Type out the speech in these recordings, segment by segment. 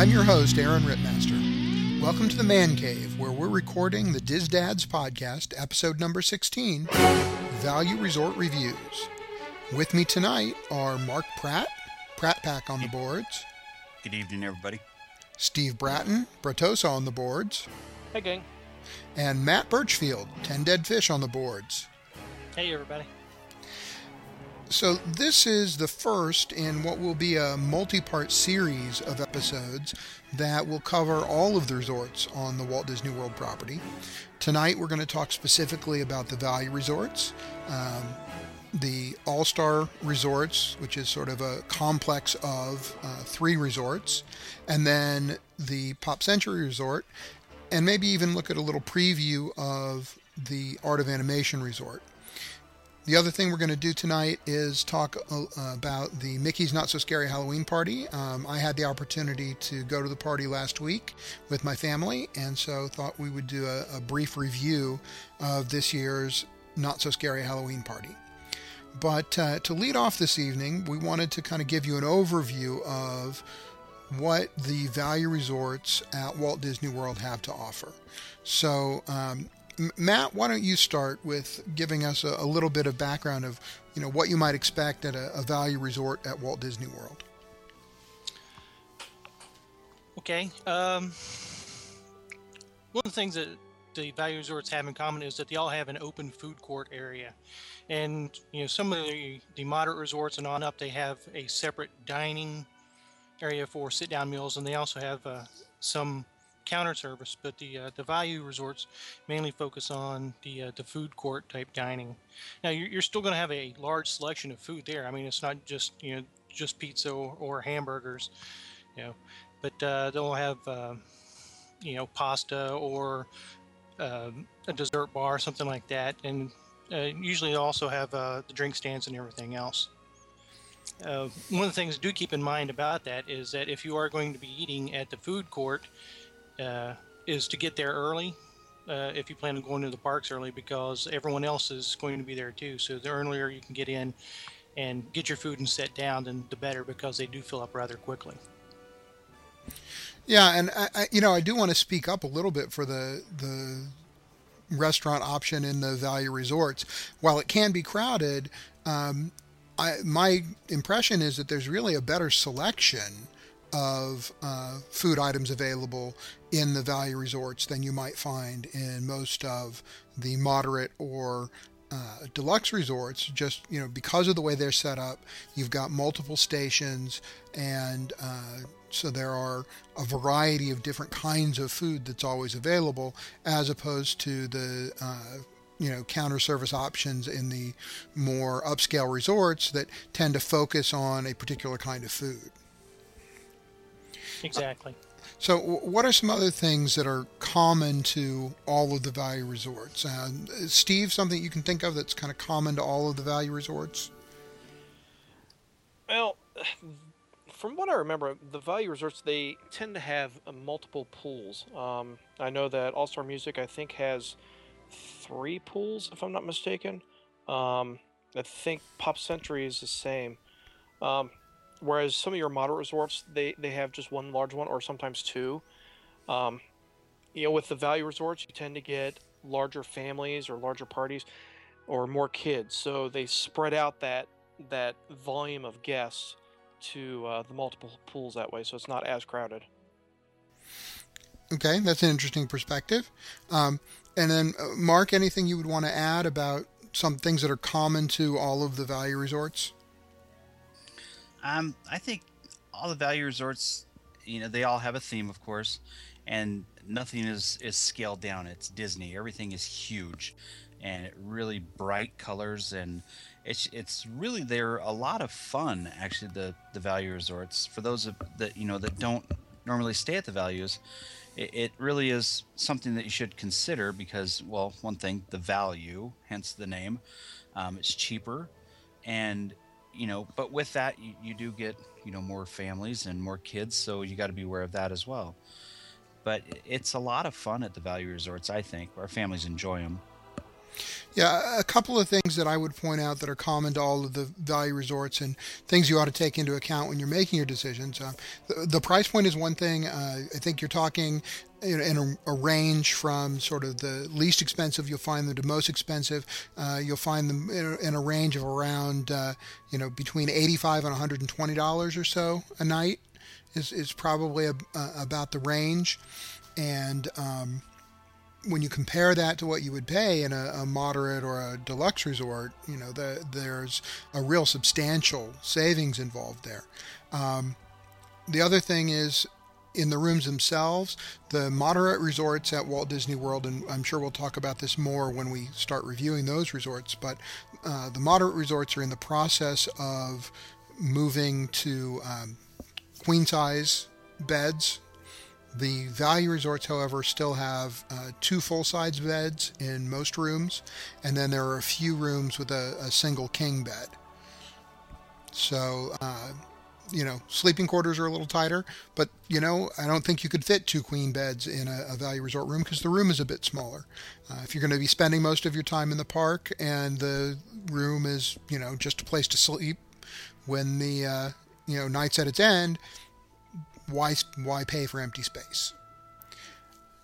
I'm your host, Aaron Rittmaster. Welcome to the Man Cave, where we're recording the Diz Dads podcast, episode number 16 Value Resort Reviews. With me tonight are Mark Pratt, Pratt Pack on the boards, Good evening, everybody. Steve Bratton, Brattosa on the boards, Hey, gang. and Matt Birchfield, 10 Dead Fish on the boards. Hey, everybody. So, this is the first in what will be a multi part series of episodes that will cover all of the resorts on the Walt Disney World property. Tonight, we're going to talk specifically about the value resorts, um, the All Star Resorts, which is sort of a complex of uh, three resorts, and then the Pop Century Resort, and maybe even look at a little preview of the Art of Animation Resort. The other thing we're going to do tonight is talk uh, about the Mickey's Not So Scary Halloween Party. Um, I had the opportunity to go to the party last week with my family, and so thought we would do a, a brief review of this year's Not So Scary Halloween Party. But uh, to lead off this evening, we wanted to kind of give you an overview of what the value resorts at Walt Disney World have to offer. So, um, Matt, why don't you start with giving us a, a little bit of background of you know what you might expect at a, a value resort at Walt Disney World. Okay. Um, one of the things that the value resorts have in common is that they all have an open food court area, and you know some of the, the moderate resorts and on up they have a separate dining area for sit-down meals, and they also have uh, some counter service. But the uh, the value resorts mainly focus on the uh, the food court type dining. Now you're, you're still going to have a large selection of food there. I mean, it's not just you know just pizza or, hamburgers, you know, but uh, they'll have uh, you know pasta or um a dessert bar, something like that, and uh, usually also have uh, the drink stands and everything else. Uh, one of the things do keep in mind about that is that if you are going to be eating at the food court, uh, is to get there early. Uh, if you plan on going to the parks early, because everyone else is going to be there too. So the earlier you can get in and get your food and sit down, then the better, because they do fill up rather quickly. Yeah, and I, I, you know I do want to speak up a little bit for the the restaurant option in the value resorts. While it can be crowded, um, I, my impression is that there's really a better selection of uh, food items available in the value resorts than you might find in most of the moderate or uh, deluxe resorts. Just you know, because of the way they're set up, you've got multiple stations, and uh, so there are a variety of different kinds of food that's always available, as opposed to the uh, you know counter service options in the more upscale resorts that tend to focus on a particular kind of food. Exactly. So, what are some other things that are common to all of the value resorts? Uh, Steve, something you can think of that's kind of common to all of the value resorts? Well, from what I remember, the value resorts they tend to have uh, multiple pools. Um, I know that All Star Music I think has three pools, if I'm not mistaken. Um, I think Pop Century is the same. Um, whereas some of your moderate resorts they they have just one large one or sometimes two. Um, you know, with the value resorts, you tend to get larger families or larger parties or more kids, so they spread out that that volume of guests to uh, the multiple pools that way, so it's not as crowded. Okay, that's an interesting perspective. Um, and then, uh, Mark, anything you would want to add about some things that are common to all of the value resorts? Um, I think all the value resorts, you know, they all have a theme, of course, and nothing is is scaled down. It's Disney. Everything is huge, and really bright colors, and it's it's really they're a lot of fun. Actually, the the value resorts for those that you know that don't normally stay at the values. It, it really is something that you should consider because, well, one thing, the value, hence the name, um, it's cheaper, and you know, but with that, you, you do get, you know, more families and more kids, so you got to be aware of that as well. But it's a lot of fun at the value resorts, I think. Our families enjoy them. Yeah, a couple of things that I would point out that are common to all of the value resorts and things you ought to take into account when you're making your decisions. Uh, the, the, price point is one thing. Uh, I think you're talking in, in a, a, range from sort of the least expensive, you'll find them to most expensive. Uh, you'll find them in a, in a range of around, uh, you know, between 85 and 120 dollars or so a night is is probably a, about the range, and um, when you compare that to what you would pay in a, a moderate or a deluxe resort, you know, the, there's a real substantial savings involved there. Um, the other thing is in the rooms themselves, the moderate resorts at Walt Disney World, and I'm sure we'll talk about this more when we start reviewing those resorts, but uh, the moderate resorts are in the process of moving to um, queen size beds the value resorts, however, still have uh, two full size beds in most rooms, and then there are a few rooms with a, a single king bed. So, uh, you know, sleeping quarters are a little tighter, but you know, I don't think you could fit two queen beds in a, a value resort room because the room is a bit smaller. Uh, if you're going to be spending most of your time in the park and the room is, you know, just a place to sleep when the, uh, you know, night's at its end, why why pay for empty space?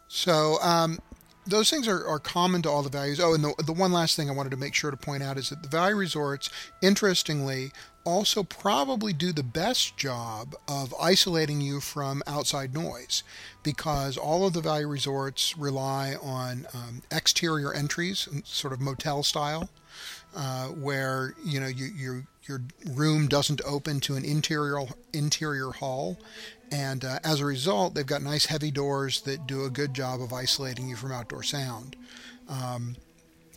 So um, those things are, are common to all the values. Oh, and the, the one last thing I wanted to make sure to point out is that the value resorts, interestingly, also probably do the best job of isolating you from outside noise because all of the value resorts rely on um, exterior entries, sort of motel style, uh, where you know you, your your room doesn't open to an interior interior hall, and uh, as a result, they've got nice heavy doors that do a good job of isolating you from outdoor sound. Um,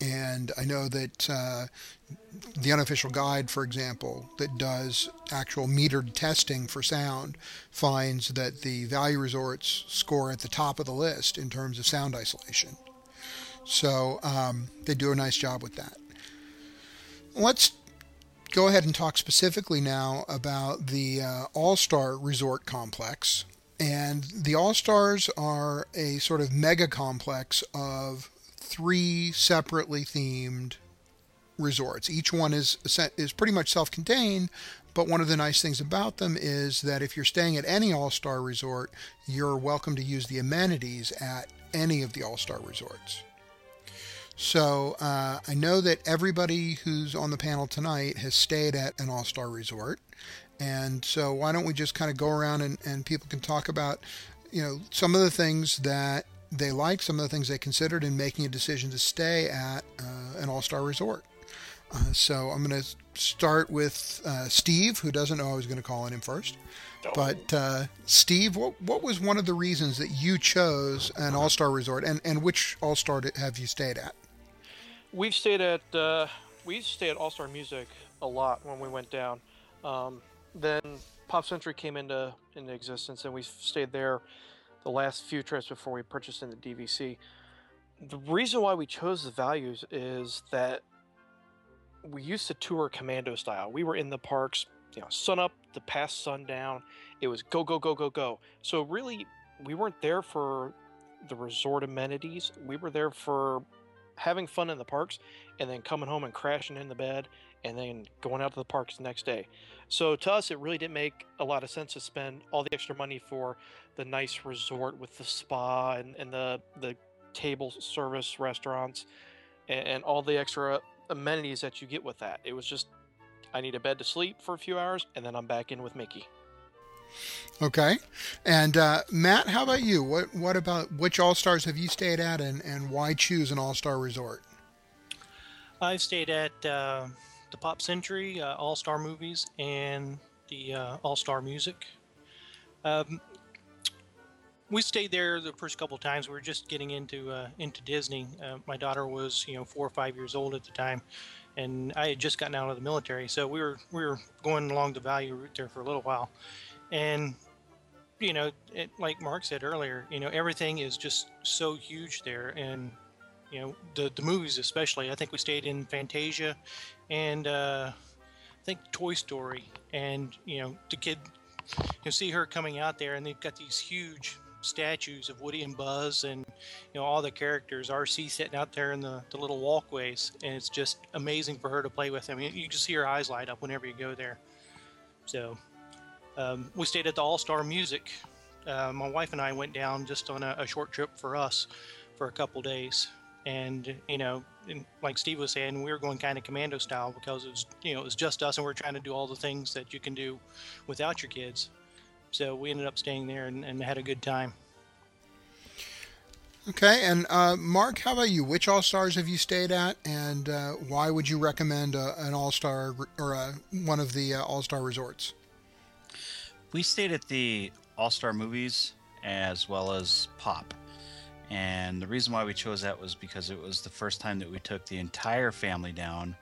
and I know that uh, the unofficial guide, for example, that does actual metered testing for sound, finds that the value resorts score at the top of the list in terms of sound isolation. So um, they do a nice job with that. Let's go ahead and talk specifically now about the uh, All Star Resort Complex. And the All Stars are a sort of mega complex of three separately themed resorts. Each one is is pretty much self-contained, but one of the nice things about them is that if you're staying at any All-Star resort, you're welcome to use the amenities at any of the All-Star resorts. So uh, I know that everybody who's on the panel tonight has stayed at an all star resort. And so why don't we just kind of go around and, and people can talk about, you know, some of the things that they like, some of the things they considered in making a decision to stay at uh, an all star resort. Uh, so I'm going to start with uh, Steve, who doesn't know I was going to call on him first. But uh, Steve, what what was one of the reasons that you chose an All Star resort, and and which All Star have you stayed at? We've stayed at uh, we used to stay at All Star Music a lot when we went down. Um, then Pop Century came into into existence, and we stayed there the last few trips before we purchased in the DVC. The reason why we chose the values is that we used to tour commando style. We were in the parks, you know, sun up to past sundown. It was go go go go go. So really, we weren't there for the resort amenities. We were there for having fun in the parks and then coming home and crashing in the bed and then going out to the parks the next day. So to us, it really didn't make a lot of sense to spend all the extra money for the nice resort with the spa and, and the the table service restaurants and, and all the extra amenities that you get with that. It was just I need a bed to sleep for a few hours and then I'm back in with Mickey. Okay, and uh, Matt, how about you? What what about which All Stars have you stayed at, and and why choose an All Star resort? I've stayed at uh, the Pop Century, uh, All Star Movies, and the uh, All Star Music. Um, we stayed there the first couple times. We were just getting into uh, into Disney. Uh, my daughter was, you know, four or five years old at the time, and I had just gotten out of the military, so we were we were going along the value route there for a little while and you know it, like mark said earlier you know everything is just so huge there and you know the the movies especially i think we stayed in fantasia and uh i think toy story and you know the kid you see her coming out there and they've got these huge statues of Woody and Buzz and you know all the characters. RC sitting out there in the, the little walkways, and it's just amazing for her to play with. I mean, you just see her eyes light up whenever you go there. So um, we stayed at the All Star Music. Uh, my wife and I went down just on a, a short trip for us for a couple days, and you know, and like Steve was saying, we were going kind of commando style because it was you know it was just us, and we are trying to do all the things that you can do without your kids. So we ended up staying there and, and had a good time. Okay, and uh, Mark, how about you? Which All Stars have you stayed at, and uh, why would you recommend uh, an All Star or uh, one of the uh, All Star resorts? We stayed at the All Star Movies as well as Pop, and the reason why we chose that was because it was the first time that we took the entire family down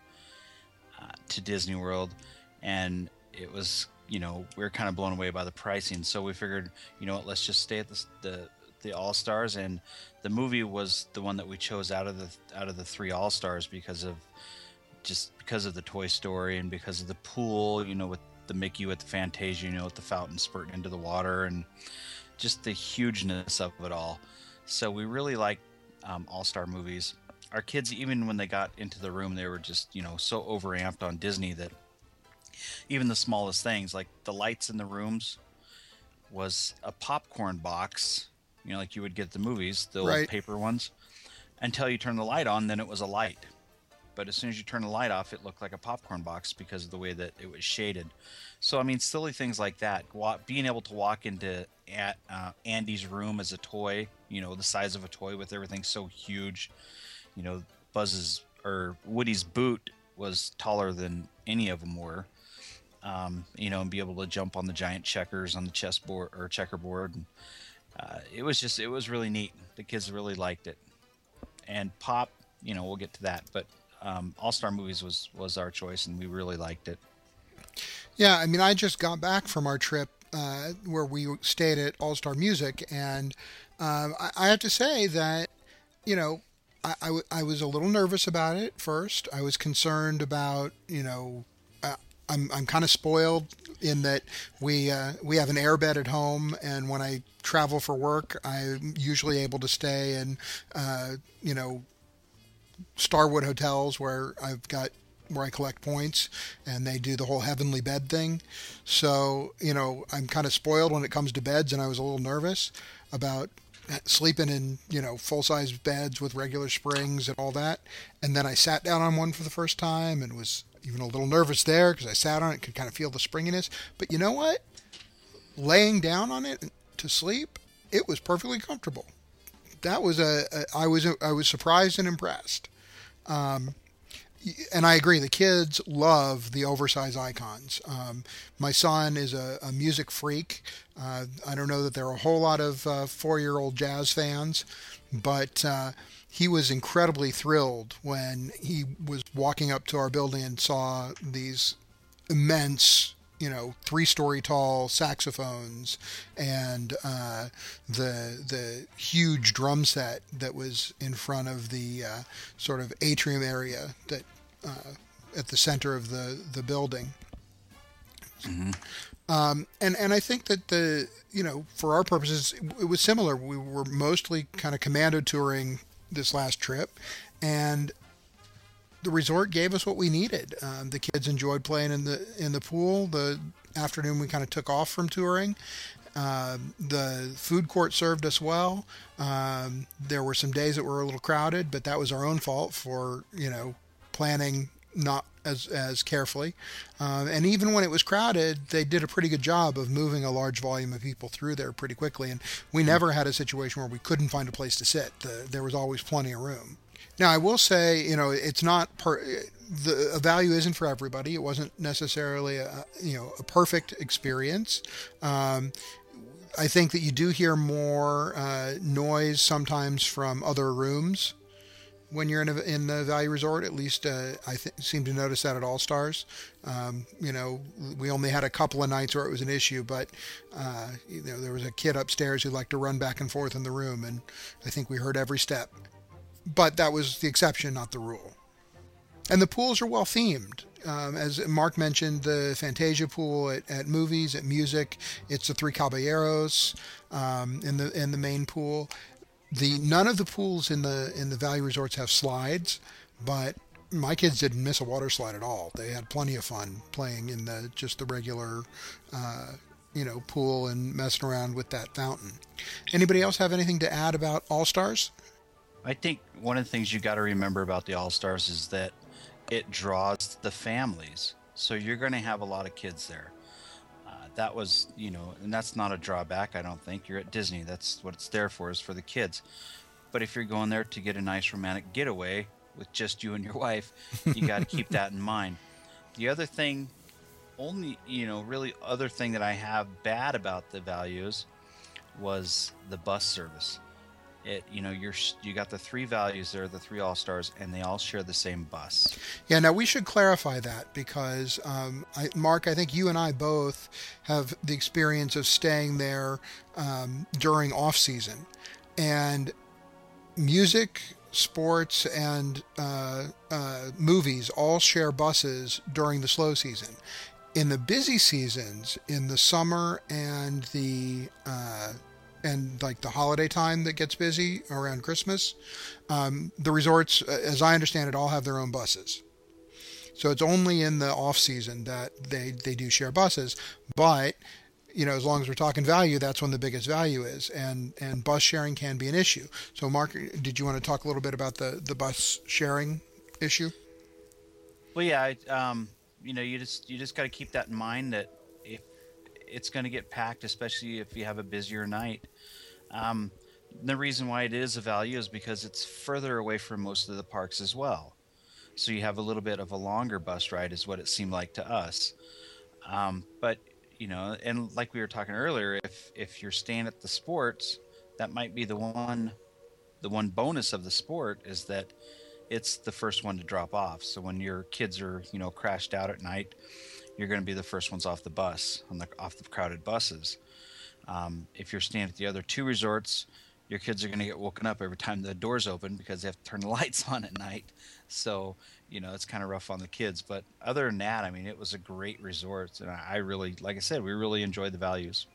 uh, to Disney World, and it was you know we were kind of blown away by the pricing. So we figured you know what let's just stay at the the, the all stars and the movie was the one that we chose out of the out of the three all stars because of just because of the toy story and because of the pool you know with the mickey with the fantasia you know with the fountain spurting into the water and just the hugeness of it all. So we really like um, all star movies. Our kids even when they got into the room they were just you know so overamped on disney that even the smallest things like the lights in the rooms was a popcorn box you know like you would get the movies the Right. old paper ones until you turn the light on then it was a light but as soon as you turn the light off it looked like a popcorn box because of the way that it was shaded so i mean silly things like that being able to walk into at uh, andy's room as a toy you know the size of a toy with everything so huge you know buzz's or woody's boot was taller than any of them were um, you know, and be able to jump on the giant checkers on the chessboard or checkerboard. And, uh, it was just, it was really neat. The kids really liked it. And Pop, you know, we'll get to that, but um, All Star Movies was was our choice, and we really liked it. Yeah, I mean, I just got back from our trip uh, where we stayed at All Star Music, and um, I, I have to say that, you know, I, I, w- I was a little nervous about it first. I was concerned about, you know, uh, I'm, I'm kind of spoiled in that we uh, we have an airbed at home, and when I travel for work, I'm usually able to stay in, uh, you know, Starwood hotels where I've got where I collect points and they do the whole heavenly bed thing. So, you know, I'm kind of spoiled when it comes to beds and I was a little nervous about sleeping in, you know, full-size beds with regular springs and all that. And then I sat down on one for the first time and was even a little nervous there because I sat on it, could kind of feel the springiness. But you know what? Laying down on it to sleep, it was perfectly comfortable that was a, a I was I was surprised and impressed. Um, and I agree. The kids love the oversized icons. Um, my son is a, a music freak. Uh, I don't know that there are a whole lot of uh, four-year-old jazz fans, but uh, he was incredibly thrilled when he was walking up to our building and saw these immense you know three story tall saxophones and uh, the the huge drum set that was in front of the uh, sort of atrium area that uh, at the center of the the building. Um, and and I think that the you know for our purposes it was similar. We were mostly kind of commando touring this last trip and the resort gave us what we needed. Um, the kids enjoyed playing in the in the pool. The afternoon we kind of took off from touring. Um, the food court served us well. Um, there were some days that were a little crowded, but that was our own fault for you know planning not as as carefully. Um, and even when it was crowded, they did a pretty good job of moving a large volume of people through there pretty quickly. And we never had a situation where we couldn't find a place to sit. The, there was always plenty of room. Now, I will say, you know, it's not per, the value isn't for everybody. It wasn't necessarily a you know a perfect experience. Um, I think that you do hear more uh, noise sometimes from other rooms when you're in a, in the value resort. At least uh, I th- seem to notice that at All Stars. Um, you know, we only had a couple of nights where it was an issue, but uh, you know there was a kid upstairs who liked to run back and forth in the room, and I think we heard every step but that was the exception, not the rule. and the pools are well themed. Um, as Mark mentioned, the Fantasia pool at, at movies, at music, it's the Three Caballeros um, in the in the main pool. The none of the pools in the in the value resorts have slides, but my kids didn't miss a water slide at all. They had plenty of fun playing in the just the regular, uh, you know, pool and messing around with that fountain. Anybody else have anything to add about All Stars? I think one of the things you got to remember about the All Stars is that it draws the families. So you're going to have a lot of kids there. Uh, that was, you know, and that's not a drawback, I don't think. You're at Disney. That's what it's there for, is for the kids. But if you're going there to get a nice romantic getaway with just you and your wife, you got to keep that in mind. The other thing, only, you know, really other thing that I have bad about the values was the bus service it you know you're you got the three values there the three all stars and they all share the same bus. Yeah now we should clarify that because um, I, mark i think you and i both have the experience of staying there um, during off season. And music sports and uh, uh, movies all share buses during the slow season. In the busy seasons in the summer and the uh, and like the holiday time that gets busy around Christmas, um, the resorts, uh, as I understand it, all have their own buses. So it's only in the off season that they, they do share buses. But, you know, as long as we're talking value, that's when the biggest value is. And, and bus sharing can be an issue. So, Mark, did you want to talk a little bit about the, the bus sharing issue? Well, yeah, um, you know, you just you just got to keep that in mind that it's going to get packed, especially if you have a busier night. Um, the reason why it is a value is because it's further away from most of the parks as well. So you have a little bit of a longer bus ride, is what it seemed like to us. Um, but you know, and like we were talking earlier, if if you're staying at the sports, that might be the one, the one bonus of the sport is that it's the first one to drop off. So when your kids are you know crashed out at night, you're going to be the first ones off the bus on the off the crowded buses. Um, if you're staying at the other two resorts, your kids are going to get woken up every time the doors open because they have to turn the lights on at night. So, you know, it's kind of rough on the kids. But other than that, I mean, it was a great resort. And I really, like I said, we really enjoyed the values.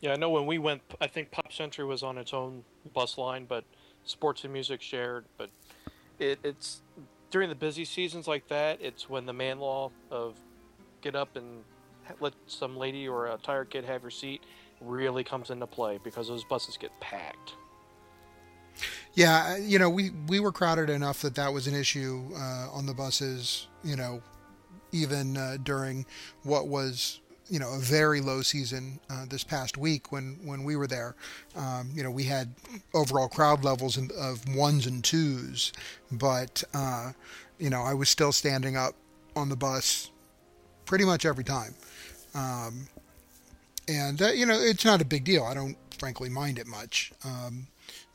Yeah, I know when we went, I think Pop Century was on its own bus line, but sports and music shared. But it, it's during the busy seasons like that, it's when the man law of get up and let some lady or a tired kid have your seat really comes into play because those buses get packed. Yeah, you know, we we were crowded enough that that was an issue uh, on the buses. You know, even uh, during what was you know a very low season uh, this past week when when we were there. Um, you know, we had overall crowd levels of ones and twos, but uh, you know, I was still standing up on the bus pretty much every time. Um, and uh, you know it's not a big deal. I don't frankly mind it much, um,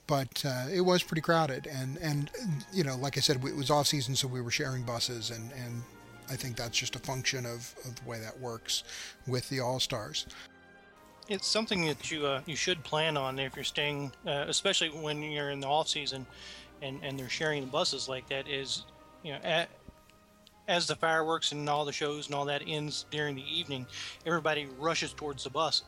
but uh, it was pretty crowded, and and you know like I said, it was off season, so we were sharing buses, and and I think that's just a function of, of the way that works with the All Stars. It's something that you uh, you should plan on if you're staying, uh, especially when you're in the off season, and and they're sharing the buses like that. Is you know at, as the fireworks and all the shows and all that ends during the evening, everybody rushes towards the bus.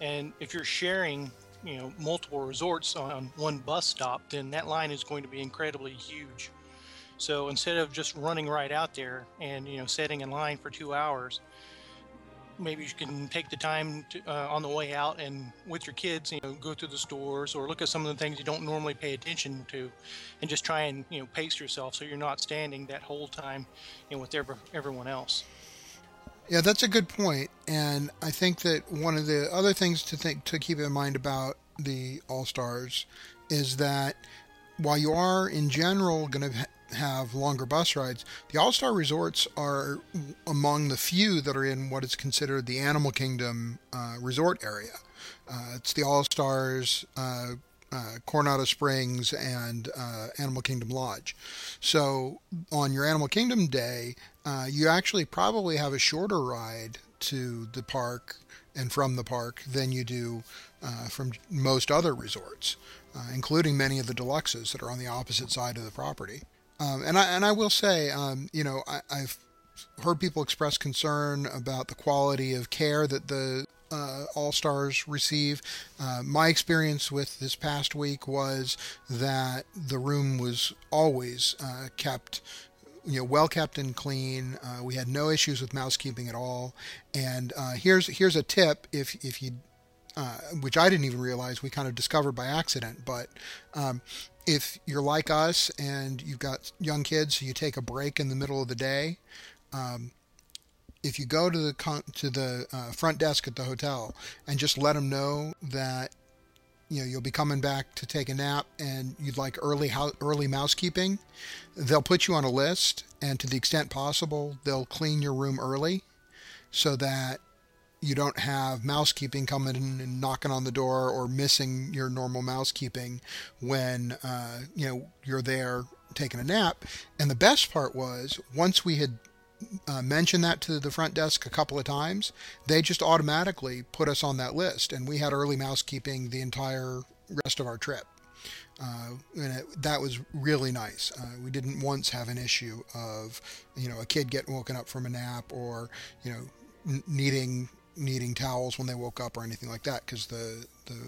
And if you're sharing, you know, multiple resorts on one bus stop, then that line is going to be incredibly huge. So instead of just running right out there and you know setting in line for two hours, maybe you can take the time to, uh, on the way out and with your kids, you know, go through the stores or look at some of the things you don't normally pay attention to, and just try and you know pace yourself so you're not standing that whole time, you know, with every, everyone else. Yeah, that's a good point, and I think that one of the other things to think to keep in mind about the All Stars is that while you are in general going to have longer bus rides. The All Star Resorts are among the few that are in what is considered the Animal Kingdom uh, resort area. Uh, it's the All Stars, uh, uh, Coronado Springs, and uh, Animal Kingdom Lodge. So on your Animal Kingdom day, uh, you actually probably have a shorter ride to the park and from the park than you do from most other resorts, including many of the deluxes that are on the opposite side of the property. Um, and I and I will say, um, you know, I, I've heard people express concern about the quality of care that the uh, All Stars receive. Uh, my experience with this past week was that the room was always uh, kept. You know, well kept and clean. Uh, we had no issues with mousekeeping at all. And uh, here's here's a tip if if you, uh, which I didn't even realize we kind of discovered by accident. But um, if you're like us and you've got young kids, so you take a break in the middle of the day. Um, if you go to the con- to the uh, front desk at the hotel and just let them know that you know you'll be coming back to take a nap and you'd like early ho- early mousekeeping, they'll put you on a list and to the extent possible they'll clean your room early so that you don't have mousekeeping coming in and knocking on the door or missing your normal mousekeeping when uh, you know you're there taking a nap. And the best part was once we had uh, mentioned that to the front desk a couple of times, they just automatically put us on that list, and we had early mousekeeping the entire rest of our trip. Uh, and it, that was really nice. Uh, we didn't once have an issue of, you know, a kid getting woken up from a nap or, you know, n- needing needing towels when they woke up or anything like that because the the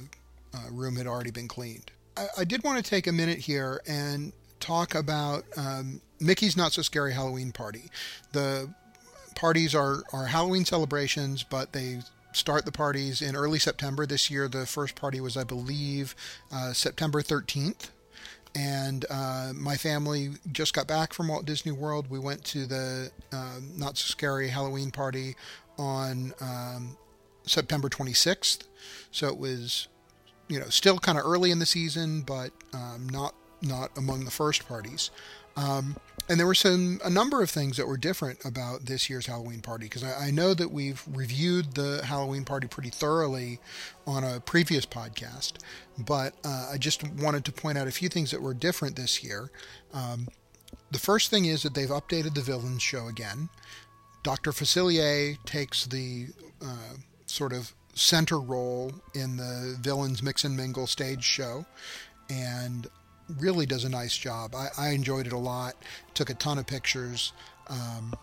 uh, room had already been cleaned. I, I, did want to take a minute here and talk about um, Mickey's Not So Scary Halloween Party. The parties are, are Halloween celebrations, but they start the parties in early September. This year, the first party was, I believe, uh, September 13th. And uh, my family just got back from Walt Disney World. We went to the um, Not So Scary Halloween Party on um, September 26th. So it was, you know, still kind of early in the season, but um, not not among the first parties. Um, and there were some a number of things that were different about this year's Halloween party because I, I, know that we've reviewed the Halloween party pretty thoroughly on a previous podcast, but uh, I just wanted to point out a few things that were different this year. Um, the first thing is that they've updated the villains show again. Dr. Facilier takes the uh, sort of center role in the villains mix and mingle stage show, and really does a nice job. I, I enjoyed it a lot. Took a ton of pictures. Um,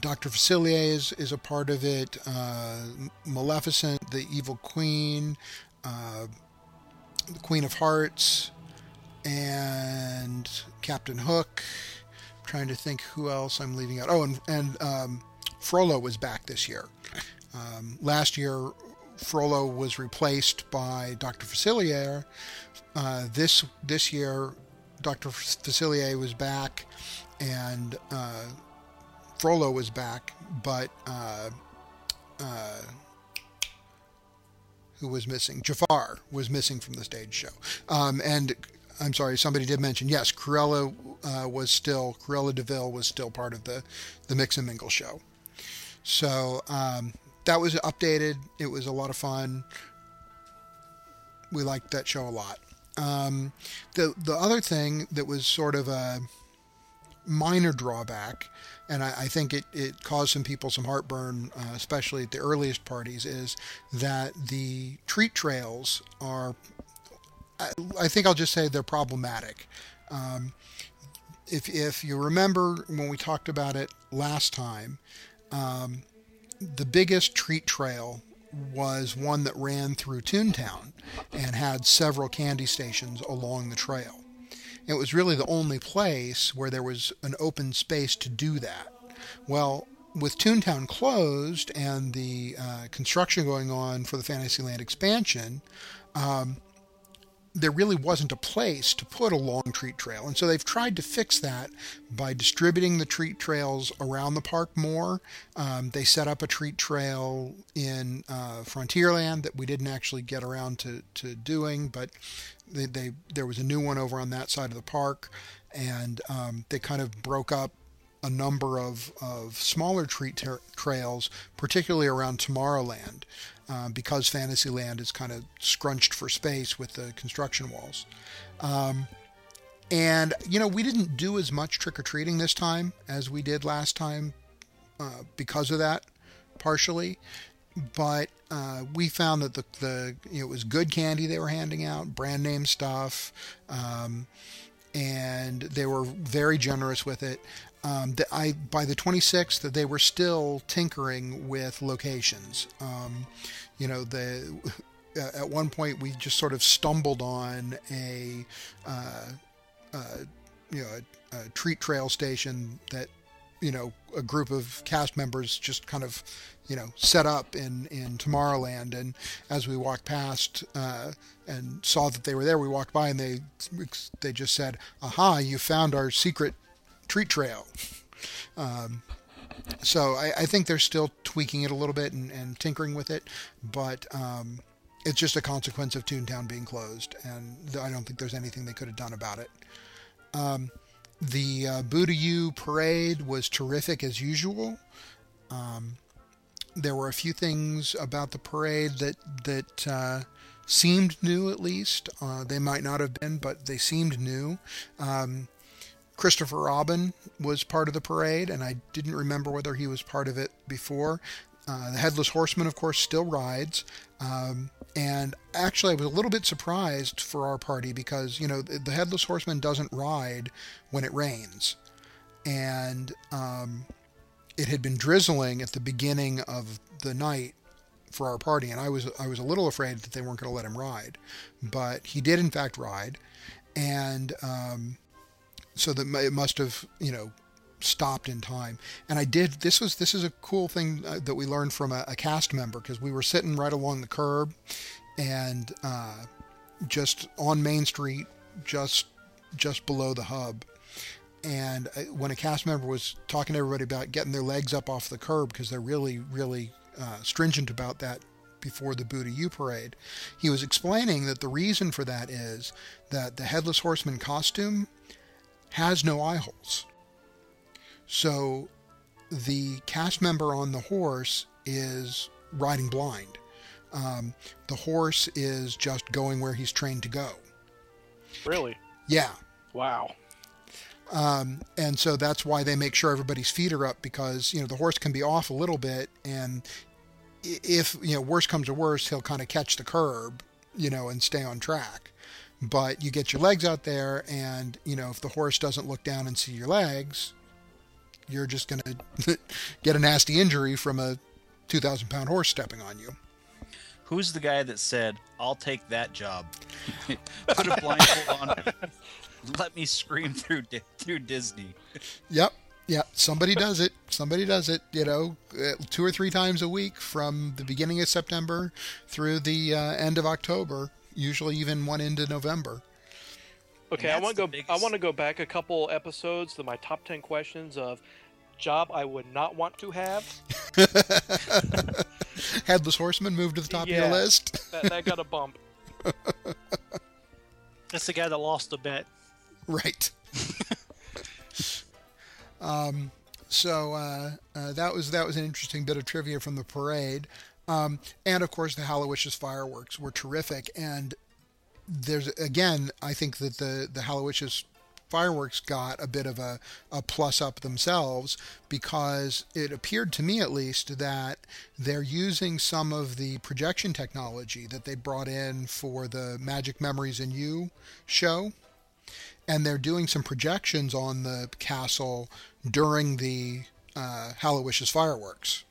Dr. Facilier is, is a part of it. Uh, Maleficent, the Evil Queen, uh, the Queen of Hearts, and Captain Hook. I'm trying to think who else I'm leaving out. Oh, and, and um, Frollo was back this year. Um, last year, Frollo was replaced by Dr. Facilier, uh, this this year, Dr. Facilier was back, and uh, Frollo was back, but uh, uh, who was missing? Jafar was missing from the stage show. Um, and I'm sorry, somebody did mention yes, Cruella uh, was still Cruella de Vil was still part of the the Mix and Mingle show. So um, that was updated. It was a lot of fun. We liked that show a lot. Um, the the other thing that was sort of a minor drawback, and I, I think it, it caused some people some heartburn, uh, especially at the earliest parties, is that the treat trails are. I, I think I'll just say they're problematic. Um, if if you remember when we talked about it last time, um, the biggest treat trail was one that ran through Toontown and had several candy stations along the trail. It was really the only place where there was an open space to do that. Well, with Toontown closed and the uh, construction going on for the Fantasyland expansion, um, there really wasn't a place to put a long treat trail. And so they've tried to fix that by distributing the treat trails around the park more. Um, they set up a treat trail in uh, Frontierland that we didn't actually get around to, to doing, but they, they there was a new one over on that side of the park. And um, they kind of broke up a number of, of smaller treat tra- trails, particularly around Tomorrowland uh, because Fantasyland is kind of scrunched for space with the construction walls. Um, and, you know, we didn't do as much trick or treating this time as we did last time uh, because of that, partially. But uh, we found that the, the you know, it was good candy they were handing out, brand name stuff. Um, and they were very generous with it. Um, I by the 26th, they were still tinkering with locations. Um, you know, the at one point we just sort of stumbled on a uh, uh, you know a, a treat trail station that you know a group of cast members just kind of you know set up in in Tomorrowland and as we walked past uh, and saw that they were there we walked by and they they just said aha you found our secret treat trail um, so I, I, think they're still tweaking it a little bit and, and tinkering with it but um, it's just a consequence of Toontown being closed and I don't think there's anything they could have done about it um, the uh, Boo-To-You parade was terrific as usual. Um, there were a few things about the parade that that uh, seemed new, at least. Uh, they might not have been, but they seemed new. Um, Christopher Robin was part of the parade, and I didn't remember whether he was part of it before. Uh, the Headless Horseman, of course, still rides. Um, and actually, I was a little bit surprised for our party because, you know, the Headless Horseman doesn't ride when it rains. And um, it had been drizzling at the beginning of the night for our party, and I was I was a little afraid that they weren't going to let him ride, but he did in fact ride, and um, so that it must have you know stopped in time. And I did. This was this is a cool thing uh, that we learned from a, a cast member because we were sitting right along the curb, and uh, just on Main Street, just just below the hub. And uh, when a cast member was talking to everybody about getting their legs up off the curb because they're really really uh, stringent about that before the Boo-To-You parade, he was explaining that the reason for that is that the headless horseman costume has no eye holes. So the cast member on the horse is riding blind. Um, the horse is just going where he's trained to go. Really? Yeah. Wow. Um, and so that's why they make sure everybody's feet are up because you know the horse can be off a little bit, and if you know worse comes to worse, he'll kind of catch the curb, you know, and stay on track. But you get your legs out there, and you know if the horse doesn't look down and see your legs, you're just going to get a nasty injury from a 2,000 pound horse stepping on you. Who's the guy that said, I'll take that job? Put a blindfold on. Let me scream through through Disney. Yep. Yeah, somebody does it. Somebody does it. You know, uh, two or three times a week from the beginning of September through the uh, end of October. Usually, even one into November. Okay, I want to go. Biggest... I want to go back a couple episodes to my top ten questions of job I would not want to have. Headless Horseman moved to the top yeah, of your list. that, that got a bump. That's the guy that lost the bet. Right. um, so uh, uh, that was that was an interesting bit of trivia from the parade. Um, and of course, the Hallowishes fireworks were terrific. And there's again, I think that the the Hallowishes fireworks got a bit of a, a plus up themselves because it appeared to me at least that they're using some of the projection technology that they brought in for the Magic Memories and You show. And they're doing some projections on the castle during the uh, Hallowishes fireworks.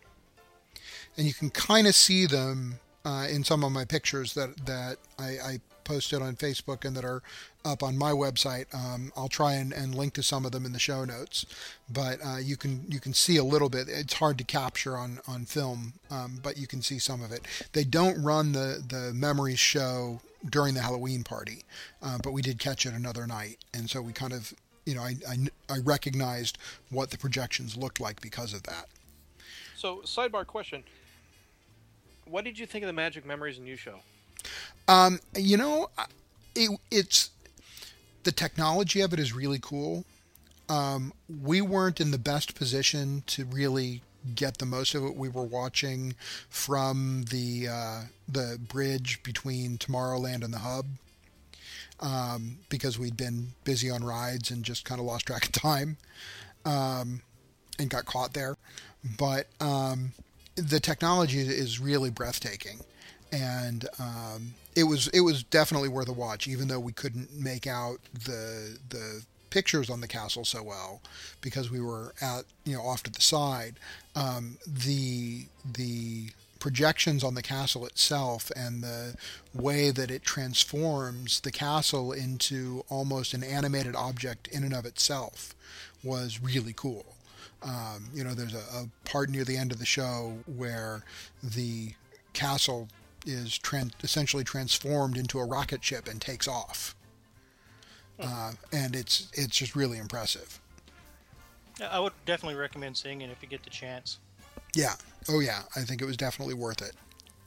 And you can kind of see them uh, in some of my pictures that, that I, I posted on Facebook and that are up on my website. Um, I'll try and, and, link to some of them in the show notes, but uh, you can you can see a little bit. It's hard to capture on on film, um, but you can see some of it. They don't run the the memories show during the Halloween party, uh, but we did catch it another night, and so we kind of you know I, I, I recognized what the projections looked like because of that. So sidebar question. What did you think of the Magic Memories You show? Um, you know, it, it's the technology of it is really cool. Um, we weren't in the best position to really get the most of it. We were watching from the uh, the bridge between Tomorrowland and the Hub um, because we'd been busy on rides and just kind of lost track of time um, and got caught there. But um, the technology is really breathtaking and um, it was it was definitely worth a watch, even though we couldn't make out the the pictures on the castle so well because we were at you know off to the side. Um, the the projections on the castle itself and the way that it transforms the castle into almost an animated object in and of itself was really cool. Um, you know, there's a, a, part near the end of the show where the castle is trans- essentially transformed into a rocket ship and takes off, uh, and it's it's just really impressive. I would definitely recommend seeing it if you get the chance. Yeah. Oh yeah. I think it was definitely worth it.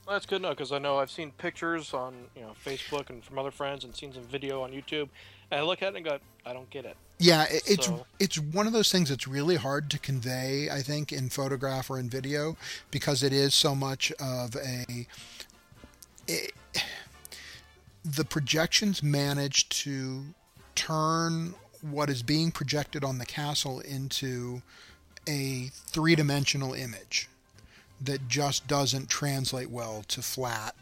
Well, that's good enough because I know I've seen pictures on you know Facebook and from other friends and seen some video on YouTube, and I look at it and go, I don't get it. Yeah, it's So- it's one of those things that's really hard to convey. I think in photograph or in video because it is so much of a. It, the projections manage to turn what is being projected on the castle into a three-dimensional image that just doesn't translate well to flat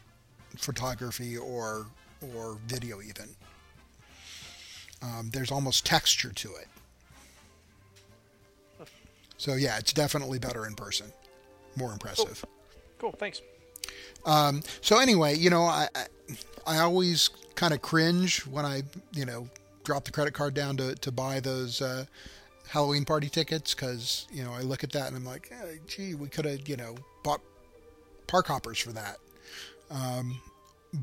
photography or or video even. Um, there's almost texture to it. So yeah, it's definitely better in person, more impressive. Cool, thanks. Um, so anyway, you know, I I, I always kind of cringe when I you know drop the credit card down to to buy those uh, Halloween party tickets because you know I look at that and I'm like, eh, gee, we could have you know bought park hoppers for that. Um,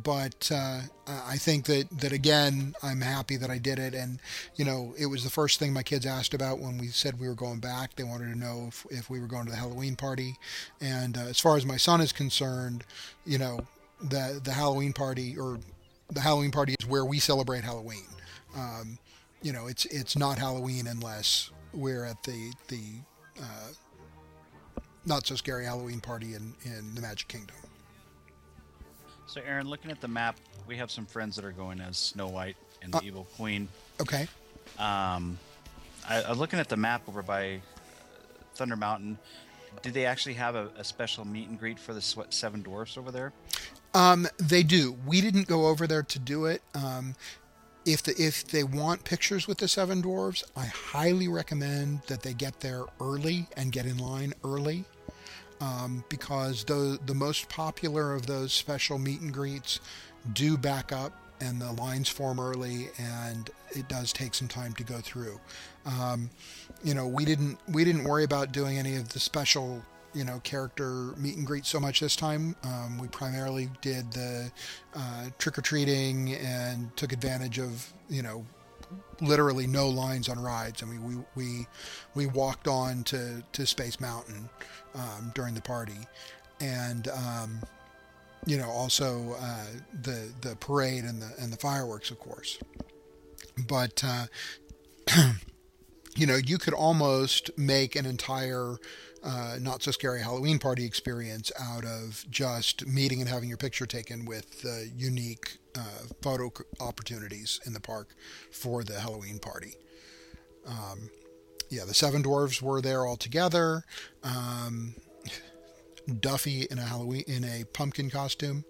but uh, I think that that again, I'm happy that I did it, and you know, it was the first thing my kids asked about when we said we were going back. They wanted to know if, if we were going to the Halloween party, and uh, as far as my son is concerned, you know, the the Halloween party or the Halloween party is where we celebrate Halloween. Um, you know, it's it's not Halloween unless we're at the the uh, not so scary Halloween party in in the Magic Kingdom. So, Aaron, looking at the map, we have some friends that are going as Snow White and the Uh, Evil Queen. Okay. Um, I, I'm looking at the map over by uh, Thunder Mountain. Do they actually have a, a special meet and greet for the Seven Dwarfs over there? Um, they do. We didn't go over there to do it. Um, if the if they want pictures with the seven Dwarfs, I highly recommend that they get there early and get in line early, um, because the the most popular of those special meet and greets do back up and the lines form early and it does take some time to go through. Um, you know, we didn't we didn't worry about doing any of the special you know character meet and greet so much this time. Um, we primarily did the uh, trick or treating and took advantage of you know literally no lines on rides. I mean, we we we walked on to to Space Mountain um, during the party, and um, you know also uh, the the parade and the and the fireworks, of course. But uh, you know, you could almost make an entire uh, not so scary Halloween party experience out of just meeting and having your picture taken with uh, unique uh, photo opportunities in the park for the Halloween party. Um, yeah, the seven dwarves were there all together. Um, Duffy in a Halloween in a pumpkin costume.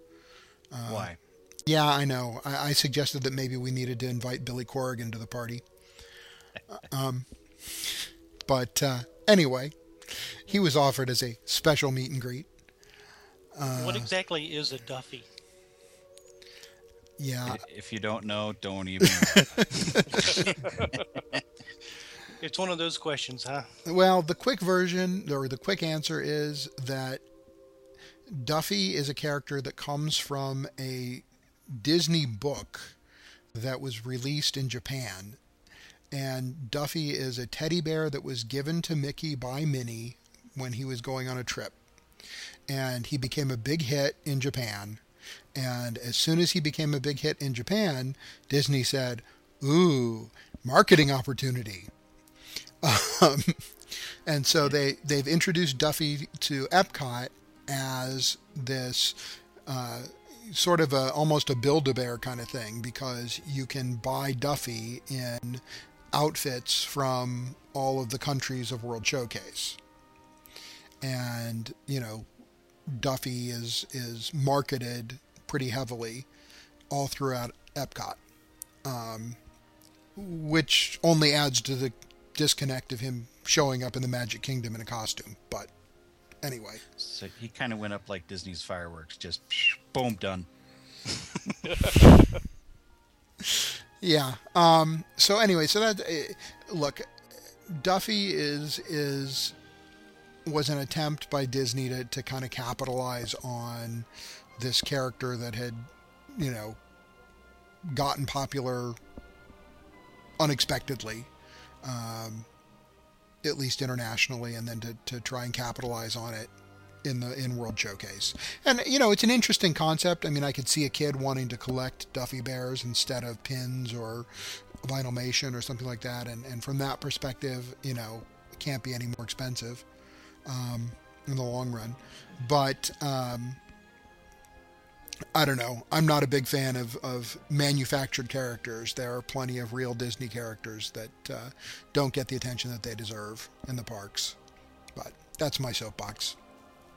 Why? Yeah, I know. I, I suggested that maybe we needed to invite Billy Corgan to the party. Um, but uh, anyway, he was offered as a special meet and greet. Uh, what exactly is a Duffy? Yeah, If you don't know, don't even. It's one of those questions, huh? Well, the quick version or the quick answer is that Duffy is a character that comes from a Disney book that was released in Japan. And Duffy is a teddy bear that was given to Mickey by Minnie when he was going on a trip. And he became a big hit in Japan. And as soon as he became a big hit in Japan, Disney said, Ooh, marketing opportunity. Um, and so they they've introduced Duffy to Epcot as this uh, sort of a almost a build a bear kind of thing because you can buy Duffy in outfits from all of the countries of World Showcase, and you know Duffy is is marketed pretty heavily all throughout Epcot, um, which only adds to the disconnect of him showing up in the Magic Kingdom in a costume. But anyway, So he kind of went up like Disney's fireworks, just boom, done. yeah. Um, so anyway, so that eh, look, Duffy is is was an attempt by Disney to, to kind of capitalize on this character that had, you know, gotten popular unexpectedly, um, at least internationally, and then to, to try and capitalize on it in the in World Showcase. And you know, it's an interesting concept. I mean, I could see a kid wanting to collect Duffy bears instead of pins or vinylmation or something like that. And and from that perspective, you know, it can't be any more expensive um, in the long run. But um, I don't know. I'm not a big fan of, of manufactured characters. There are plenty of real Disney characters that uh, don't get the attention that they deserve in the parks. But that's my soapbox.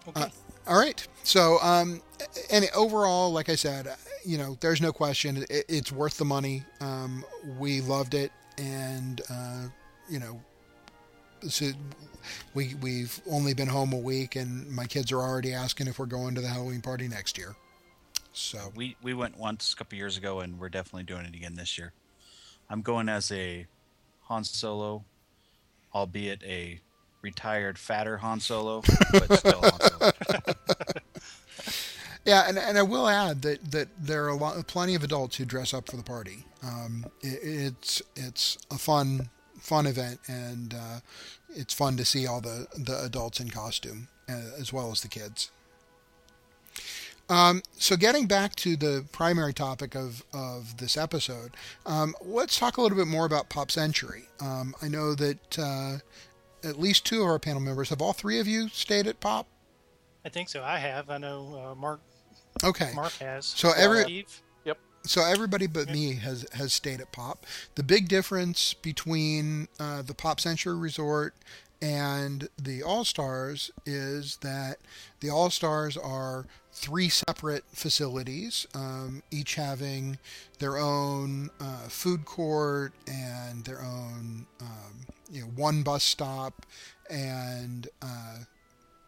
Okay. Uh, all right. So, um, and overall, like I said, you know, there's no question it, it's worth the money. Um, we loved it, and uh, you know, so we we've only been home a week, and my kids are already asking if we're going to the Halloween party next year. So, We we went once a couple years ago, and we're definitely doing it again this year. I'm going as a Han Solo, albeit a retired fatter Han Solo, but still Han Solo. Yeah, and, and I will add that, that there are a lot, plenty of adults who dress up for the party. Um, it, it's it's a fun fun event, and uh, it's fun to see all the, the adults in costume uh, as well as the kids. Um, so getting back to the primary topic of, of this episode, um, let's talk a little bit more about Pop Century. Um, I know that uh, at least two of our panel members have all three of you stayed at Pop. I think so. I have. I know uh, Mark. Okay. Mark has. So every Steve. so everybody but me has has stayed at Pop. The big difference between uh, the Pop Century Resort and the All Stars is that the All Stars are three separate facilities, um, each having their own uh, food court and their own um, you know one bus stop and uh,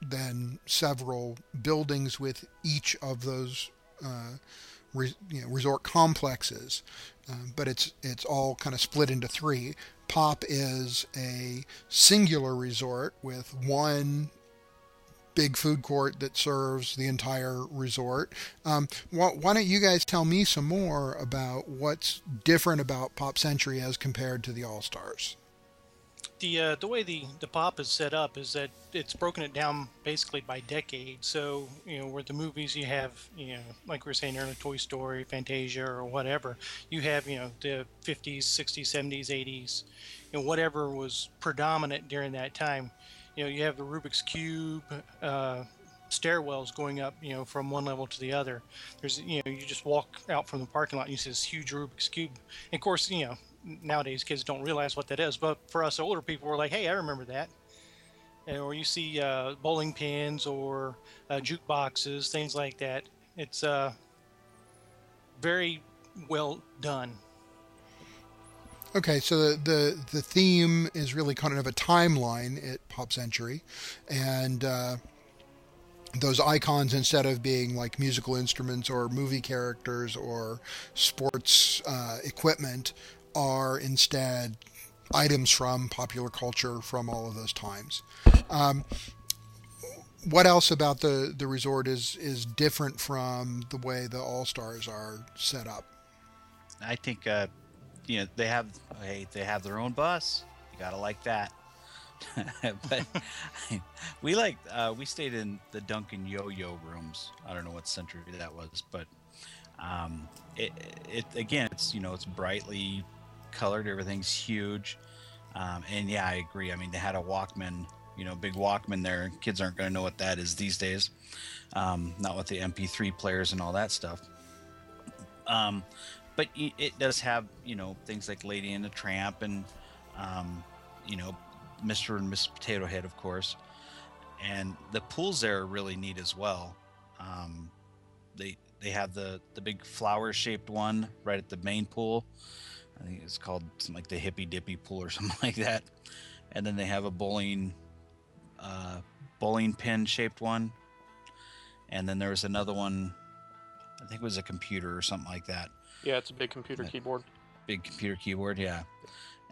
then several buildings with each of those uh, re, you know, resort complexes. Um, but it's it's all kind of split into three. Pop is a singular resort with one big food court that serves the entire resort. Um, why, why don't you guys tell me some more about what's different about Pop Century as compared to the All Stars? The uh, the way the the pop is set up is that it's broken it down basically by decade. So you know where the movies you have you know like we were saying earlier, Toy Story, Fantasia, or whatever. You have you know the 50s, 60s, 70s, 80s, you know whatever was predominant during that time. You know you have the Rubik's cube. Uh, stairwells going up you know from one level to the other there's you know you just walk out from the parking lot and you see this huge rubik's cube and of course you know nowadays kids don't realize what that is but for us older people we're like hey i remember that. And, or you see uh, bowling pins or uh, jukeboxes things like that. It's uh, very well done. Okay, so the, the the theme is really kind of a timeline at Pop Century, and uh, those icons instead of being like musical instruments or movie characters or sports uh, equipment are instead items from popular culture from all of those times. Um, what else about the, the resort is is different from the way the All Stars are set up? I think uh, you know they have hey they have their own bus. You gotta like that. but we like uh, we stayed in the Duncan Yo-Yo rooms. I don't know what century that was, but um, it, it again it's you know it's brightly colored. Everything's huge, um, and yeah, I agree. I mean they had a Walkman, you know, big Walkman there. Kids aren't going to know what that is these days. Um, not with the MP3 players and all that stuff. Um, but it does have you know things like Lady and the Tramp and um, you know Mr. and Miss Potato Head, of course, and the pools there are really neat as well. Um, they they have the the big flower shaped one right at the main pool. I think it's called something like the hippy dippy pool or something like that. And then they have a bowling uh, bowling pin shaped one. And then there was another one. I think it was a computer or something like that. Yeah, it's a big computer Yeah. keyboard. Big computer keyboard, yeah.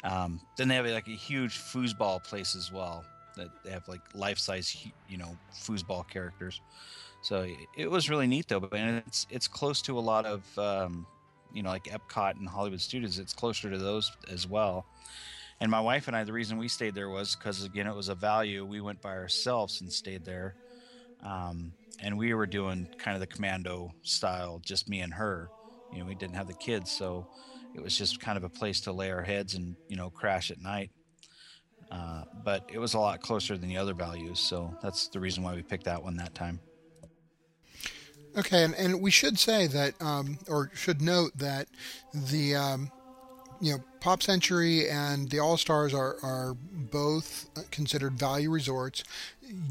Um, then they have like a huge foosball place as well. That they have like life size, you know, foosball characters. So it- was really neat though. But and it's it's close to a lot of um, you know like Epcot and Hollywood Studios. It's closer to those as well. And my wife and I, the reason we stayed there was because again it was a value. We went by ourselves and stayed there, um, and we were doing kind of the commando style, just me and her. You know, we didn't have the kids, so it was just kind of a place to lay our heads and you know crash at night. Uh, but it was a lot closer than the other values, so that's the reason why we picked that one that time. Okay, and, and we should say that, um, or should note that the, um, you know, Pop Century and the All Stars are, are both considered value resorts.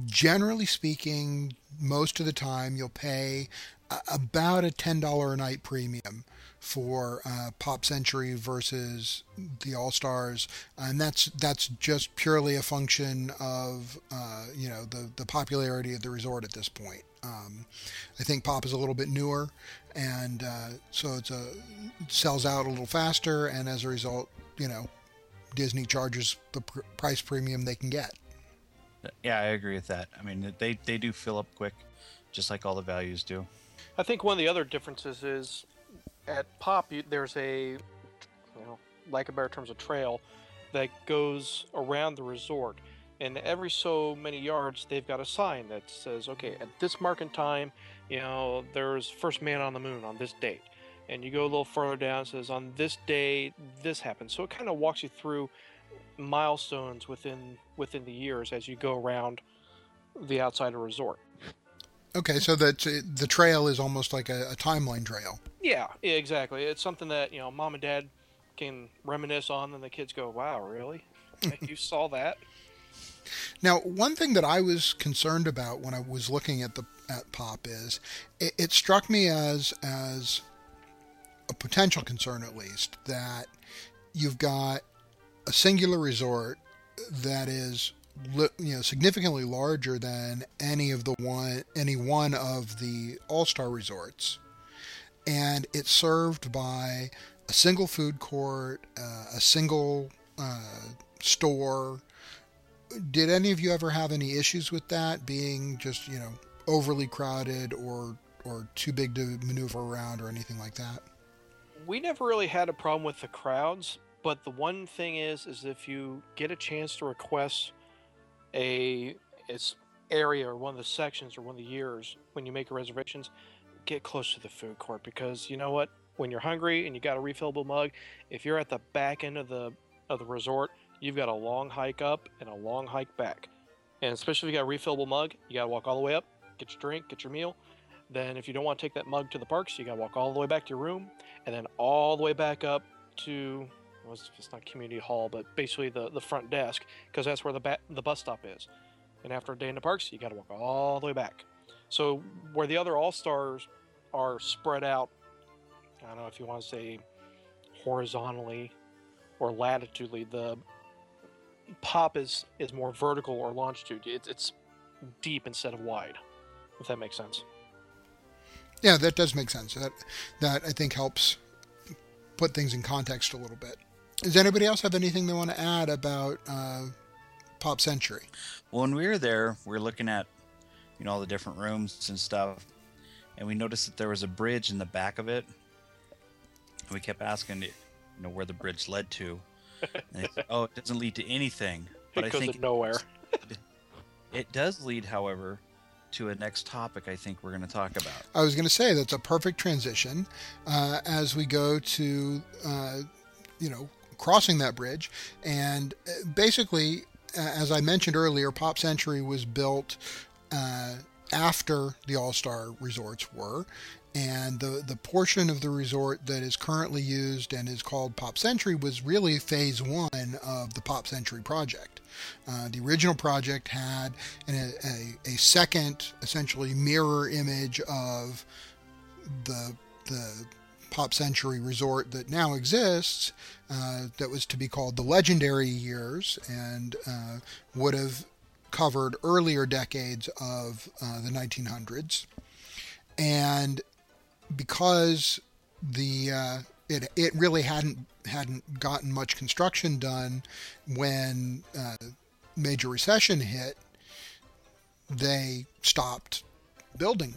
Generally speaking, most of the time you'll pay about a $10 a night premium for uh, Pop Century versus the All Stars, and that's that's just purely a function of uh, you know the the popularity of the resort at this point. Um, I think Pop is a little bit newer, and uh, so it's a it sells out a little faster, and as a result, you know, Disney charges the pr- price premium they can get. Yeah, I agree with that. I mean, they they do fill up quick, just like all the values do. I think one of the other differences is at Pop, you, there's a, you know, like a better terms, a trail that goes around the resort. And every so many yards, they've got a sign that says, okay, at this mark in time, you know, there's first man on the moon on this date. And you go a little further down, it says, on this day, this happened. So it kind of walks you through milestones within within the years as you go around the outside of resort. Okay, so that uh, the trail is almost like a, a timeline trail. Yeah, yeah, exactly. It's something that you know, mom and dad can reminisce on, and the kids go, "Wow, really? you saw that?" Now, one thing that I was concerned about when I was looking at the at Pop is it, it struck me as as a potential concern, at least, that you've got a singular resort that is you know significantly larger than any of the one any one of the all-star resorts. And it's served by a single food court uh, a single uh, store did any of you ever have any issues with that being just you know overly crowded or or too big to maneuver around or anything like that We never really had a problem with the crowds, but the one thing is, is if you get a chance to request a its area or one of the sections or one of the years when you make reservations, get close to the food court because you know what? When you're hungry and you got a refillable mug, if you're at the back end of the of the resort, you've got a long hike up and a long hike back. And especially if you got a refillable mug, you got to walk all the way up, get your drink, get your meal. Then, if you don't want to take that mug to the parks, you got to walk all the way back to your room, and then all the way back up to well, it's, not community hall, but basically the, the front desk, because that's where the ba- the bus stop is. And after a day in the parks, you got to walk all the way back. So where the other all stars are spread out, I don't know if you want to say horizontally or latitudinally, the pop is is more vertical or longitude. It's it's deep instead of wide, if that makes sense. Yeah, that does make sense. That that I think helps put things in context a little bit. Does anybody else have anything they want to add about uh, Pop Century? Well, when we were there, we were looking at, you know, all the different rooms and stuff, and we noticed that there was a bridge in the back of it. And we kept asking, you know, where the bridge led to. And said, oh, it doesn't lead to anything. But it I goes think nowhere. it does lead, however, to a next topic. I think we're going to talk about. I was going to say that's a perfect transition uh, as we go to, uh, you know, crossing that bridge. And uh, basically, uh, as I mentioned earlier, Pop Century was built uh, after the All Star resorts were. And the, the portion of the resort that is currently used and is called Pop Century was really phase one of the Pop Century project. Uh, the original project had an, a, a second, essentially mirror image of the the Pop Century resort that now exists, uh, that was to be called the Legendary Years, and uh, would have covered earlier decades of uh, the 1900s. And because the uh, it it really hadn't hadn't gotten much construction done when uh, major recession hit, they stopped building.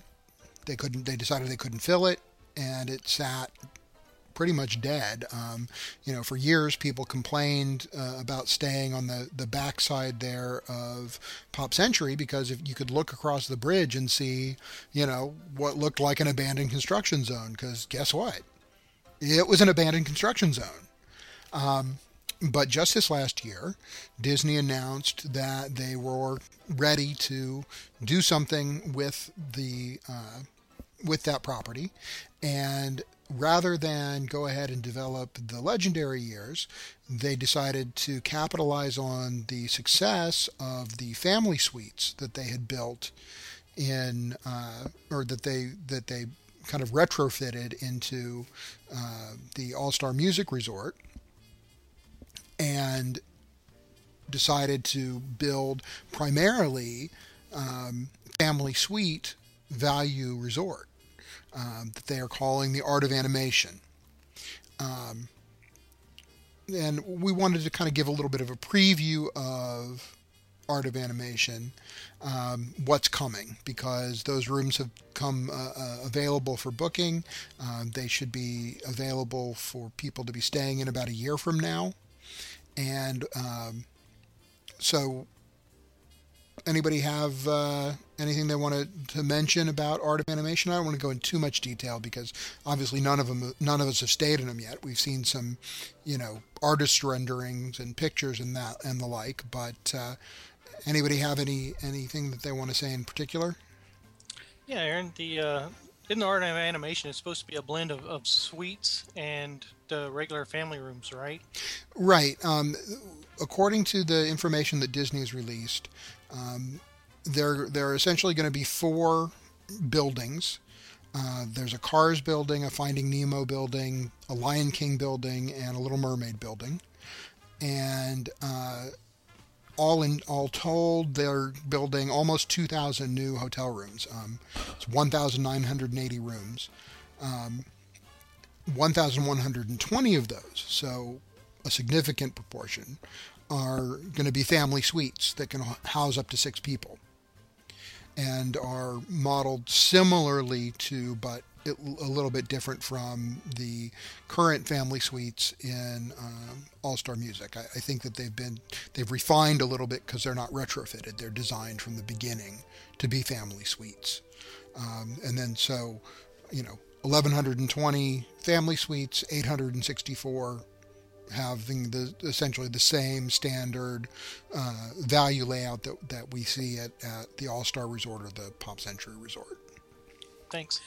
They couldn't. They decided they couldn't fill it, and it sat pretty much dead. Um, you know, for years people complained uh, about staying on the the backside there of Pop Century because if you could look across the bridge and see, you know, what looked like an abandoned construction zone. Because guess what? It was an abandoned construction zone. Um, but just this last year, Disney announced that they were ready to do something with the uh, with that property, and rather than go ahead and develop the legendary years, they decided to capitalize on the success of the family suites that they had built in, uh, or that they that they kind of retrofitted into uh, the All Star Music Resort, and decided to build primarily um, family suite value resort um, that they are calling the Art of Animation. Um, and we wanted to kind of give a little bit of a preview of Art of Animation, um, what's coming, because those rooms have come uh, uh, available for booking. Um, they should be available for people to be staying in about a year from now. And um, so anybody have uh, anything they wanted to mention about art of animation? I don't want to go into too much detail because obviously none of them, none of us have stayed in them yet. We've seen some, you know, artist renderings and pictures and that and the like. But uh, anybody have any anything that they want to say in particular? Yeah, Aaron. The uh, in the art of animation, it's supposed to be a blend of, of suites and the regular family rooms, right? Right. Um, according to the information that Disney has released, um, there there are essentially going to be four buildings. Uh, there's a Cars building, a Finding Nemo building, a Lion King building, and a Little Mermaid building. And uh, all in all told, they're building almost 2,000 new hotel rooms. Um, it's 1,980 rooms. Um, 1,120 of those, so a significant proportion, are going to be family suites that can house up to six people and are modeled similarly to, but a little bit different from the current family suites in um, All Star Music. I, I, think that they've been they've refined a little bit because they're not retrofitted. They're designed from the beginning to be family suites, um, and then so you know 1120 family suites, 864 having the essentially the same standard uh, value layout that, that we see at, at the All Star Resort or the Pop Century Resort. Thanks.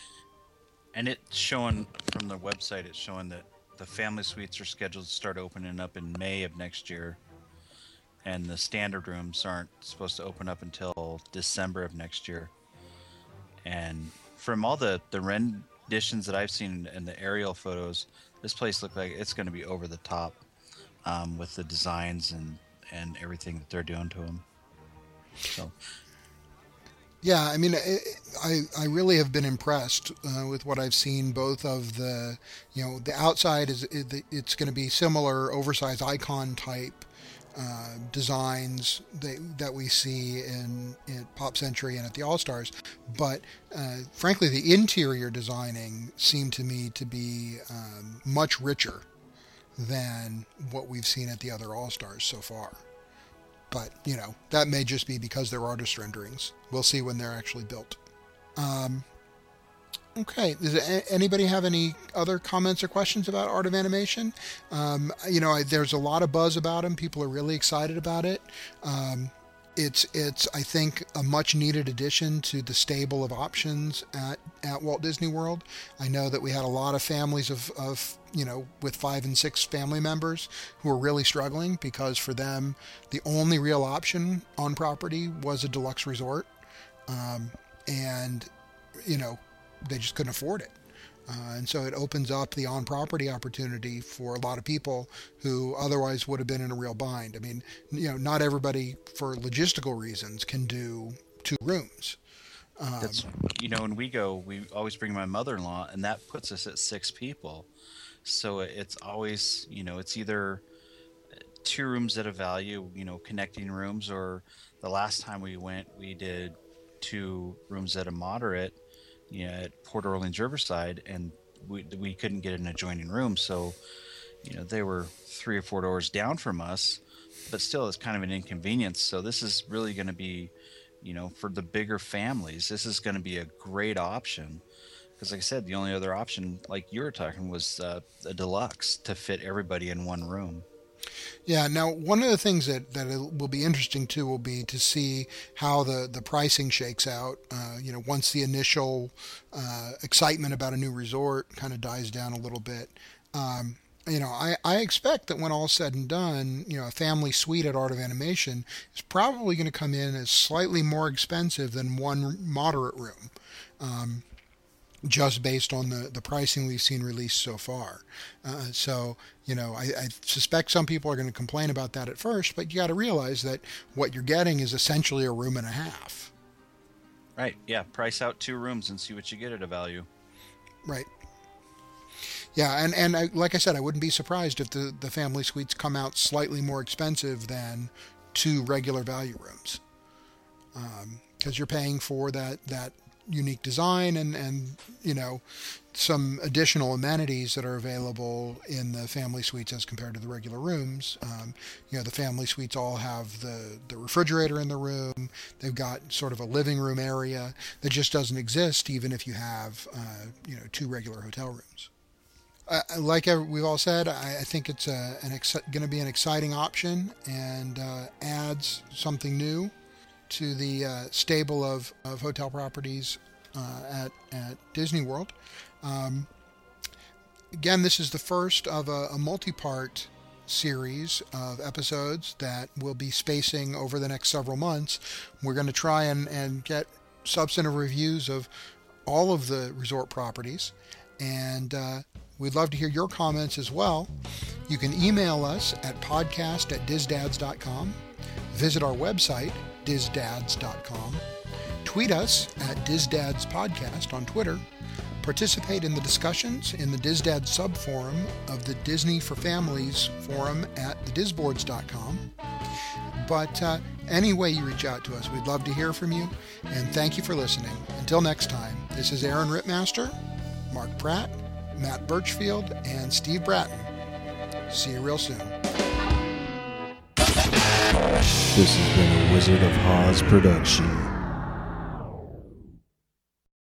And it's showing from the website. It's showing that the family suites are scheduled to start opening up in May of next year, and the standard rooms aren't supposed to open up until December of next year. And from all the the renditions that I've seen in the aerial photos, this place looked like it's going to be over the top um, with the designs and and everything that they're doing to them. So. Yeah, I mean, I I really have been impressed uh, with what I've seen. Both of the, you know, the outside is it's going to be similar oversized icon type uh, designs that, that we see in, in Pop Century and at the All Stars. But uh, frankly, the interior designing seemed to me to be um, much richer than what we've seen at the other All Stars so far. But, you know, that may just be because they're artist renderings. We'll see when they're actually built. Um, Okay. Does anybody have any other comments or questions about Art of Animation? Um, you know, I, there's a lot of buzz about him. People are really excited about it. Um, it's it's I think a much needed addition to the stable of options at, at Walt Disney World. I know that we had a lot of families of, of you know with five and six family members who were really struggling because for them the only real option on property was a deluxe resort, um, and you know they just couldn't afford it. Uh, and so it opens up the on property opportunity for a lot of people who otherwise would have been in a real bind. I mean, you know, not everybody, for logistical reasons, can do two rooms. Um, That's, you know, when we go, we always bring my mother in law, and that puts us at six people. So it's always, you know, it's either two rooms at a value, you know, connecting rooms, or the last time we went, we did two rooms at a moderate you know, at Port Orleans Riverside, and we we couldn't get an adjoining room, so you know they were three or four doors down from us, but still it's kind of an inconvenience. So this is really going to be, you know, for the bigger families, this is going to be a great option. Because like I said, the only other option, like you were talking, was uh, a deluxe to fit everybody in one room. Yeah. Now, one of the things that, that will be interesting too will be to see how the, the pricing shakes out. Uh, you know, once the initial uh, excitement about a new resort kind of dies down a little bit. Um, you know, I, I expect that when all said and done, you know, a family suite at Art of Animation is probably going to come in as slightly more expensive than one moderate room. Um, just based on the, the pricing we've seen released so far. Uh, so, you know, I, I, suspect some people are going to complain about that at first, but you got to realize that what you're getting is essentially a room and a half. Right. Yeah. Price out two rooms and see what you get at a value. Right. Yeah, and and I, like I said, I wouldn't be surprised if the the family suites come out slightly more expensive than two regular value rooms, because um, you're paying for that that unique design and, and you know some additional amenities that are available in the family suites as compared to the regular rooms. Um, you know, the family suites all have the, the refrigerator in the room. They've got sort of a living room area that just doesn't exist even if you have, uh, you know, two regular hotel rooms. Uh, like we've all said, I, I think it's a, an ex- going to be an exciting option and uh, adds something new to the uh, stable of, of hotel properties uh, at, at Disney World. Um, again, this is the first of a, a multi part series of episodes that will be spacing over the next several months. We're going to try and, and get substantive reviews of all of the resort properties. And uh, we'd love to hear your comments as well. You can email us at podcast at disdads.com, visit our website, disdads.com. Tweet us at DisDadsPodcast on Twitter. Participate in the discussions in the DisDads subforum of the Disney for Families forum at thedisboards.com. But uh, any way you reach out to us, we'd love to hear from you. And thank you for listening. Until next time, this is Aaron Rittmaster, Mark Pratt, Matt Birchfield, and Steve Bratton. See you real soon. This has been a Wizard of Oz production.